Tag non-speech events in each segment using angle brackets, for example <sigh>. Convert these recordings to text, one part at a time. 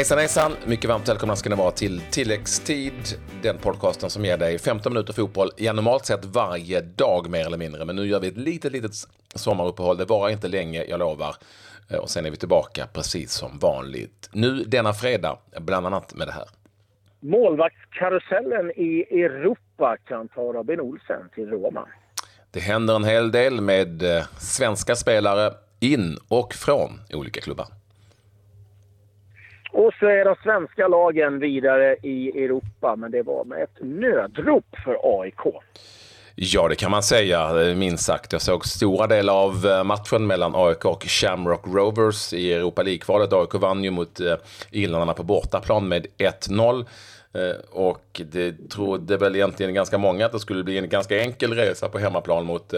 Hejsan hejsan! Mycket varmt välkomna ska ni vara till Tilläggstid, den podcasten som ger dig 15 minuter fotboll, ja normalt sett varje dag mer eller mindre. Men nu gör vi ett litet, litet sommaruppehåll. Det varar inte länge, jag lovar. Eh, och sen är vi tillbaka precis som vanligt. Nu denna fredag, bland annat med det här. Målvaktskarusellen i Europa kan ta Robin Olsen till Roma. Det händer en hel del med eh, svenska spelare in och från olika klubbar. Och så är de svenska lagen vidare i Europa, men det var med ett nödrop för AIK. Ja, det kan man säga, minst sagt. Jag såg stora delar av eh, matchen mellan AIK och Shamrock Rovers i Europa League-kvalet. AIK vann ju mot eh, Irlandarna irländarna på bortaplan med 1-0. Eh, och det trodde väl egentligen ganska många att det skulle bli en ganska enkel resa på hemmaplan mot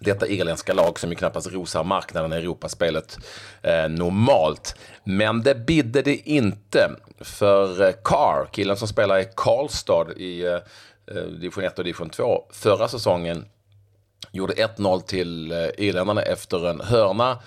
detta irländska lag som ju knappast rosar marknaden i Europaspelet eh, normalt. Men det bidde det inte för eh, Carr, killen som spelar i Karlstad i eh, eh division 1 och division 2 förra säsongen, gjorde 1-0 till eh, irländarna efter en hörna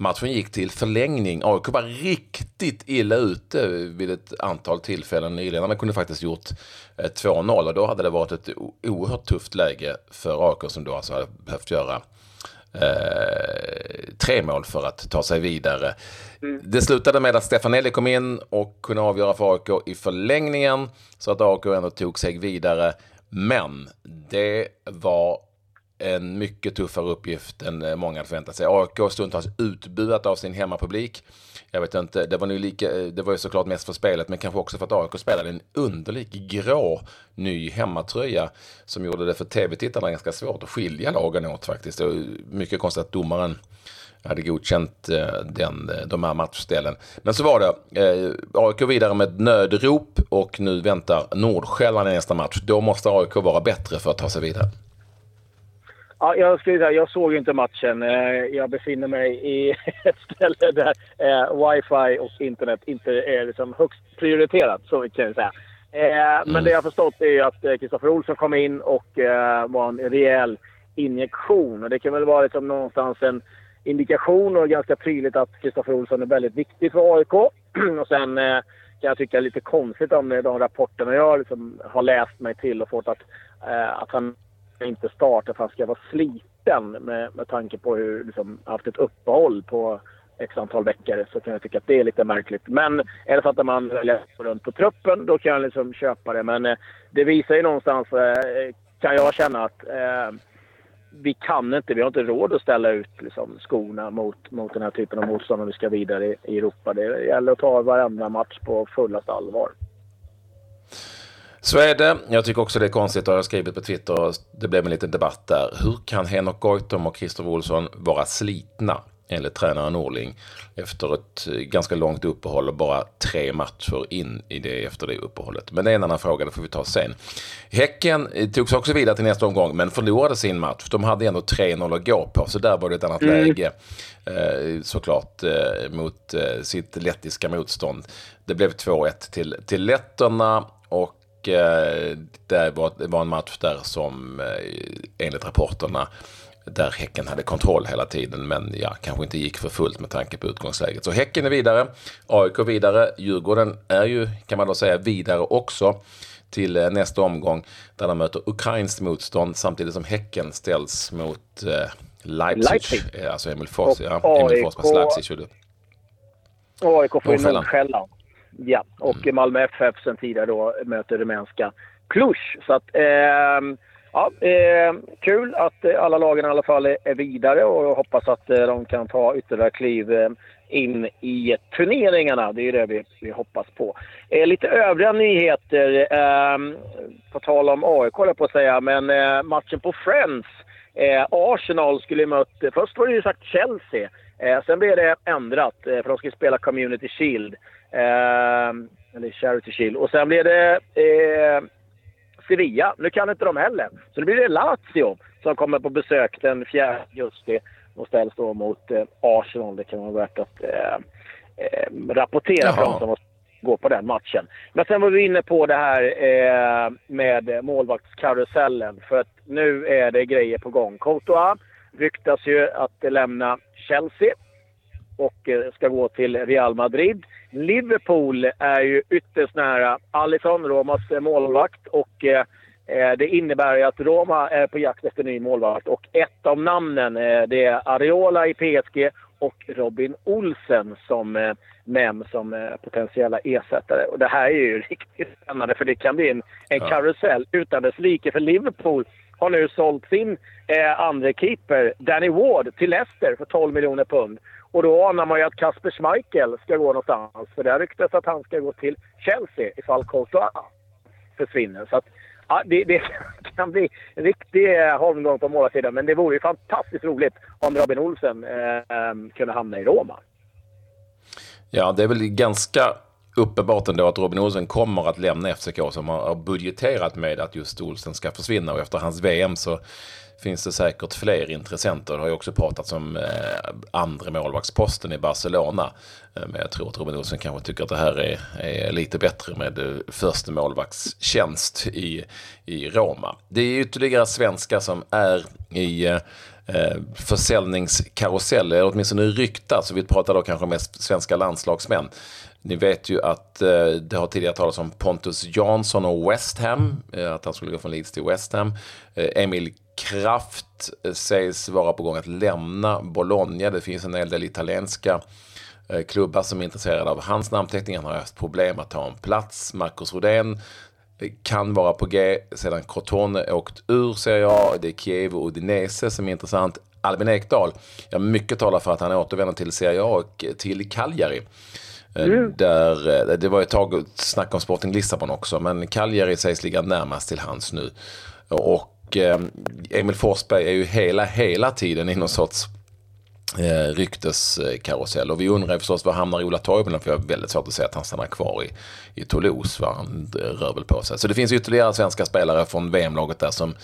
Matchen gick till förlängning. AIK var riktigt illa ute vid ett antal tillfällen. Nyländarna kunde faktiskt gjort 2-0 eh, och då hade det varit ett oerhört tufft läge för AIK som då alltså hade behövt göra eh, tre mål för att ta sig vidare. Mm. Det slutade med att Stefanelli kom in och kunde avgöra för AIK i förlängningen så att AIK ändå tog sig vidare. Men det var en mycket tuffare uppgift än eh, många hade förväntat sig. AIK stundtals utbuat av sin hemmapublik. Jag vet inte, det var, nu lika, eh, det var ju såklart mest för spelet, men kanske också för att AIK spelade en underlig grå ny hemmatröja som gjorde det för tv-tittarna ganska svårt att skilja lagen åt faktiskt. Det eh, mycket konstigt att domaren hade godkänt den, de här matchställen. Men så var det. Eh, AIK vidare med ett nödrop och nu väntar Nordsjälland i nästa match. Då måste AIK vara bättre för att ta sig vidare. Ja, jag, skulle säga, jag såg inte matchen. Eh, jag befinner mig i <laughs> ett ställe där eh, wifi och internet inte är liksom högst prioriterat, så kan jag säga. Eh, men mm. det jag har förstått är att Kristoffer Olsson kom in och var en rejäl injektion. Och det kan väl vara liksom någonstans en indikation och ganska tydligt att Kristoffer Olsson är väldigt viktig för AIK. <clears throat> och sen kan jag tycka lite konstigt om de rapporterna jag liksom har läst mig till och fått att, att han inte starta för att han ska vara sliten med, med tanke på hur liksom, haft ett uppehåll på x antal veckor så kan jag tycka att det är lite märkligt. Men är det så att man väljer runt på truppen då kan jag liksom köpa det. Men eh, det visar ju någonstans, eh, kan jag känna att eh, vi kan inte, vi har inte råd att ställa ut liksom, skorna mot, mot den här typen av motstånd om vi ska vidare i, i Europa. Det gäller att ta varenda match på fullaste allvar. Så är det. Jag tycker också det är konstigt, och jag har skrivit på Twitter, det blev en liten debatt där. Hur kan Henok Goitom och Christer Olsson vara slitna, enligt tränaren Norling, efter ett ganska långt uppehåll och bara tre matcher in i det efter det uppehållet? Men det är en annan fråga, det får vi ta sen. Häcken togs också vidare till nästa omgång, men förlorade sin match. De hade ändå 3-0 att gå på, så där var det ett annat mm. läge. Eh, såklart eh, mot eh, sitt lettiska motstånd. Det blev 2-1 till, till letterna och Eh, det var, det var en match där som eh, enligt rapporterna där Häcken hade kontroll hela tiden, men ja, kanske inte gick för fullt med tanke på utgångsläget. Så Häcken är vidare, AIK vidare, Djurgården är ju, kan man då säga, vidare också till eh, nästa omgång där de möter ukrainskt motstånd samtidigt som Häcken ställs mot eh, Leipzig, Leipzig. alltså Emil Fors, ja, Emil Forsbergs Leipzig. AIK får ju Nordsjälland. Ja, och mm. Malmö FF sen tidigare då möter rumänska Cluj. Så att, eh, ja, eh, kul att eh, alla lagen i alla fall är vidare och jag hoppas att eh, de kan ta ytterligare kliv eh, in i turneringarna. Det är det vi, vi hoppas på. Eh, lite övriga nyheter, eh, på tal om AIK på att säga, men matchen på Friends. Eh, Arsenal skulle mött, först var det ju sagt Chelsea, eh, sen blev det ändrat för de skulle spela Community Shield. Eh, eller Charity Shield. Och sen blir det eh, Sevilla. Nu kan inte de heller. Så nu blir det Lazio som kommer på besök den 4 augusti och ställs då mot eh, Arsenal. Det kan vara värt att eh, eh, rapportera för de som gå på den matchen. Men sen var vi inne på det här eh, med målvaktskarusellen. För att nu är det grejer på gång. Courtois ryktas ju att lämna Chelsea och eh, ska gå till Real Madrid. Liverpool är ju ytterst nära. Alisson, Romas eh, målvakt. Och eh, eh, det innebär ju att Roma är på jakt efter ny målvakt. Och ett av namnen det är Areola i PSG och Robin Olsen som eh, nämns som eh, potentiella ersättare. Och det här är ju <laughs> riktigt spännande för det kan bli en, en ja. karusell utan dess like. För Liverpool har nu sålt sin eh, andra keeper Danny Ward till Leicester för 12 miljoner pund. Och då anar man ju att Kasper Schmeichel ska gå någonstans. För det ryktas att han ska gå till Chelsea ifall Courtois försvinner. Så att, ja, det, det, kan bli en riktig eh, holmgång på målarsidan. Men det vore ju fantastiskt roligt om Robin Olsen eh, ehm, kunde hamna i Roma. Ja, det är väl ganska uppenbart ändå att Robin Olsen kommer att lämna FCK som har budgeterat med att just Olsen ska försvinna och efter hans VM så finns det säkert fler intressenter. Det har ju också pratats om eh, andra målvaktsposten i Barcelona. Eh, men jag tror att Robin Olsen kanske tycker att det här är, är lite bättre med eh, första målvaktstjänst i, i Roma. Det är ytterligare svenskar som är i eh, eh försäljningskarusell, eller åtminstone ryktas. Så vi pratar då kanske mest svenska landslagsmän. Ni vet ju att eh, det har tidigare talats om Pontus Jansson och West Ham, eh, att han skulle gå från Leeds till West Ham. Eh, Emil Kraft eh, sägs vara på gång att lämna Bologna. Det finns en hel del italienska eh, klubbar som är intresserade av hans namnteckning. Han har haft problem att ta en plats. Marcus Rodén eh, kan vara på G sedan Crotone åkt ur Serie A. Det är Kiev och Udinese som är intressant. Albin Ekdal, ja, mycket talar för att han återvänder till Serie A och eh, till Cagliari. Mm. Där, det var ett tag snack om Sporting Lissabon också, men Cagliari sägs ligga närmast till hans nu. Och eh, Emil Forsberg är ju hela, hela tiden i någon sorts eh, rykteskarusell. Och vi undrar förstås var hamnar Ola Toivonen? För jag har väldigt svårt att se att han stannar kvar i, i Toulouse. Va? Han rör väl på sig. Så det finns ytterligare svenska spelare från VM-laget där som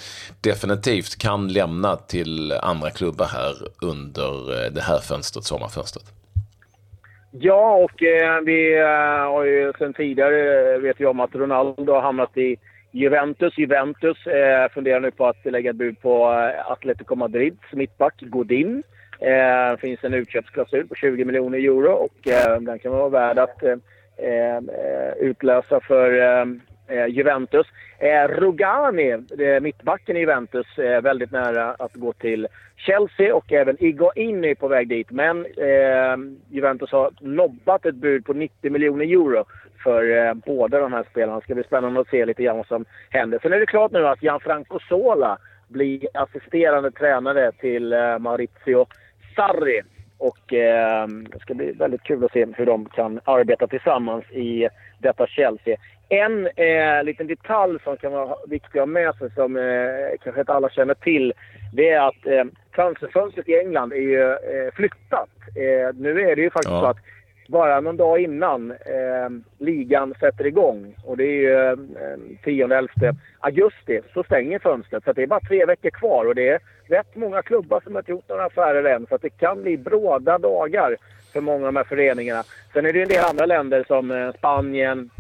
definitivt kan lämna till andra klubbar här under eh, det här fönstret, sommarfönstret. Ja, och eh, vi eh, har ju sedan tidigare eh, vet vi om att Ronaldo har hamnat i Juventus. Juventus eh, funderar nu på att lägga ett bud på eh, Atletico Madrids mittback Godin. Det eh, finns en utköpsklausul på 20 miljoner euro och eh, den kan vara värd att eh, eh utlösa för eh, Eh, Juventus. Eh, Rugani, eh, mittbacken i Juventus, är väldigt nära att gå till Chelsea och även Igoini är på väg dit. Men Juventus har nobbat ett bud på 90 miljoner euro för eh, båda de här spelarna. Det ska bli spännande att se lite grann vad som händer. Sen är det klart nu att Gianfranco Sola blir assisterande tränare till eh, Maurizio Sarri. Och eh, det ska bli väldigt kul att se hur de kan arbeta tillsammans i detta Chelsea. En eh, liten detalj som kan vara viktig att ha med sig, som eh, kanske inte alla känner till, det är att eh, transferfönstret i England är ju eh, flyttat. Eh, nu är det ju faktiskt ja. så att bara någon dag innan eh, ligan sätter igång, och det är ju eh, 10-11 augusti, så stänger fönstret. Så det är bara tre veckor kvar och det är rätt många klubbar som inte gjort några affärer än. Så det kan bli bråda dagar för många av de här föreningarna. Sen är det en del andra länder som eh, Spanien,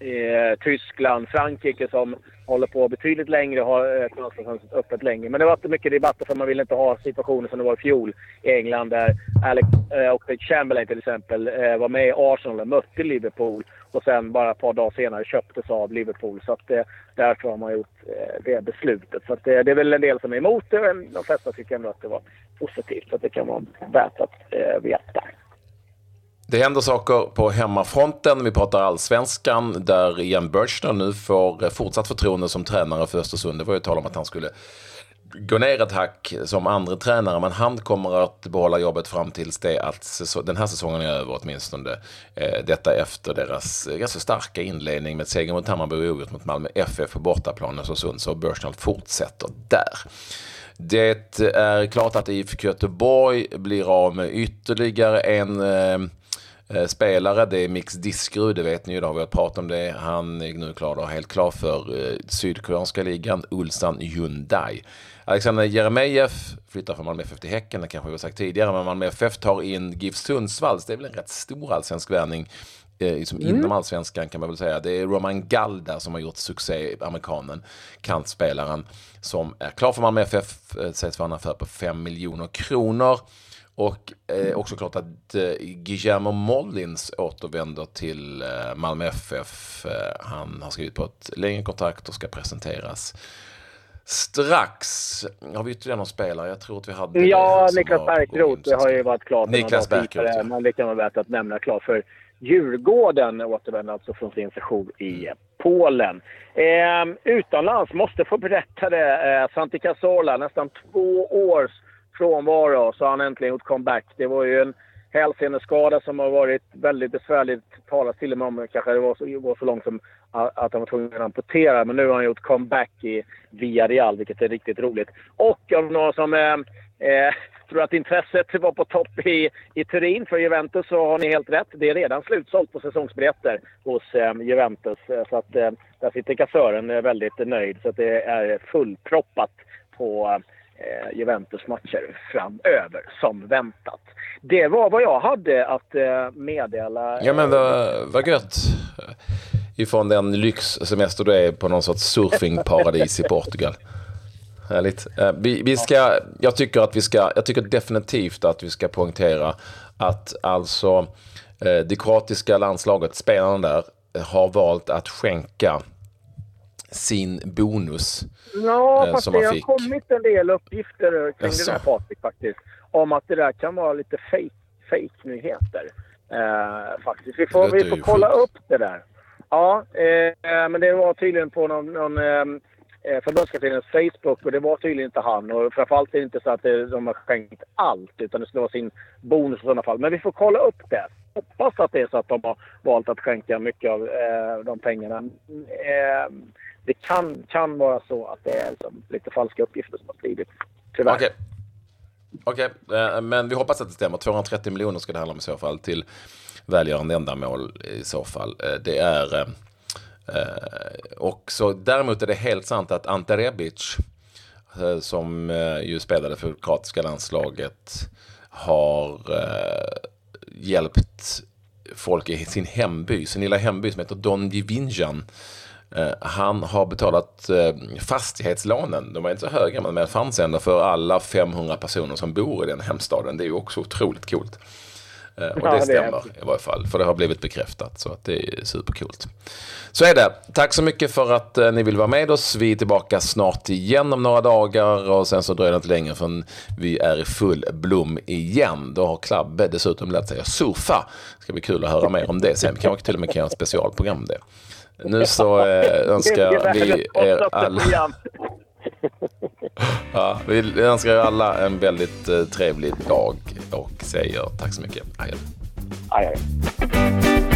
eh, Tyskland, Frankrike som håller på betydligt längre och har eh, transferfönstret öppet länge. Men det har varit mycket debatter för man vill inte ha situationer som det var i fjol i England där Alex eh, och Chamberlain till exempel eh, var med i Arsenal och mötte Liverpool och sen bara ett par dagar senare köptes av Liverpool. Så att, eh, därför har man gjort eh, det beslutet. Så att, eh, det är väl en del som är emot det men de flesta tycker ändå att det var positivt. Så att det kan vara värt att eh, veta. Det händer saker på hemmafronten. Vi pratar allsvenskan där Ian Birchner nu får fortsatt förtroende som tränare för Östersund. Det var ju tal om att han skulle gå ner ett hack som andra tränare men han kommer att behålla jobbet fram tills det att den här säsongen är över åtminstone. Eh, detta efter deras eh, ganska starka inledning med seger mot Hammarby och oavgjort mot Malmö FF på bortaplan i Östersund så Börsnall fortsätter där. Det är klart att IFK Göteborg blir av med ytterligare en Eh, spelare. Det är Mix Diskerud, det vet ni ju, det har vi pratat om det. Han är nu klar, då, helt klar för eh, sydkoreanska ligan, Ulsan Hyundai. Alexander Jeremejeff flyttar från Malmö FF till Häcken, det kanske vi har sagt tidigare, men Malmö FF tar in GIF Sundsvall, så det är väl en rätt stor allsvensk värvning. Eh, liksom mm. Inom allsvenskan kan man väl säga. Det är Roman Galda som har gjort succé, amerikanen, kantspelaren, som är klar för Malmö FF, eh, sägs vara affär på 5 miljoner kronor. Och eh, också klart att eh, Guillermo Mollins återvänder till eh, Malmö FF. Eh, han har skrivit på ett längre kontrakt och ska presenteras strax. Har vi ytterligare någon spelare? Jag tror att vi hade Ja, Niklas Bärkroth. Har ju varit klart. Niklas Bärkroth, ja. Men det kan vara värt att nämna klart för Djurgården återvänder alltså från sin session i Polen. Eh, utomlands, måste få berätta det. Eh, Santi Cazorla, nästan två års frånvaro så har han äntligen gjort comeback. Det var ju en hälseneskada som har varit väldigt besvärlig. Det talas till och med om kanske det var så, var så långt som att han var tvungen att amputera. Men nu har han gjort comeback i Villarreal, vilket är riktigt roligt. Och om någon som eh, eh, tror att intresset var på topp i, i Turin för Juventus så har ni helt rätt. Det är redan slutsålt på säsongsbiljetter hos eh, Juventus. Eh, så att, eh, där sitter kassören eh, väldigt nöjd. Så att det är fullproppat på eh, eh, Juventus-matcher framöver, som väntat. Det var vad jag hade att eh, meddela. Eh. Ja, men vad, vad gött. Ifrån den lyxsemester du är på någon sorts surfingparadis i Portugal. Härligt. Eh, vi, vi ska, jag, tycker att vi ska, jag tycker definitivt att vi ska poängtera att alltså eh, det kroatiska landslaget, spelarna där, har valt att skänka sin bonus. Ja, eh, fast det har fick. kommit en del uppgifter kring Jaså. det där Patrik faktiskt. Om att det där kan vara lite fake, fake nyheter. Eh, faktiskt. Vi får, vi får kolla sjukt. upp det där. Ja, eh, men det var tydligen på någon, någon eh, eh, förbundskaptenens Facebook och det var tydligen inte han. Och framförallt är det inte så att de har skänkt allt utan det skulle vara sin bonus i sådana fall. Men vi får kolla upp det. Hoppas att det är så att de har valt att skänka mycket av eh, de pengarna. Eh, det kan, kan vara så att det är liksom lite falska uppgifter som har spridits. Tyvärr. Okej. Okay. okay. Eh, men vi hoppas att det stämmer. 230 miljoner ska det handla om i så fall till välgörande ändamål i så fall. Eh, det är Eh, eh och så däremot är det helt sant att Ante Rebic, eh, som ju spelade för kroatiska landslaget, har hjälpt folk i sin hemby, sin lilla hemby som heter Don Divinjan. Eh, han har betalat eh, fastighetslånen. De var inte så höga, men det fanns ändå för alla 500 personer som bor i den hemstaden. Det är ju också otroligt coolt. Och det stämmer i varje fall, för det har blivit bekräftat. Så att det är supercoolt. Så är det. Tack så mycket för att eh, ni vill vara med oss. Vi är tillbaka snart igen om några dagar och sen så dröjer det inte längre förrän vi är i full blom igen. Då har Klabbe dessutom lärt sig att surfa. Det ska bli kul att höra mer om det sen. Vi kanske till och med kan göra ett specialprogram om det. Nu så eh, <laughs> önskar vi er alla... <laughs> <laughs> Ja, vi önskar er alla en väldigt eh, trevlig dag och säger tack så mycket. Adjö. Adjö.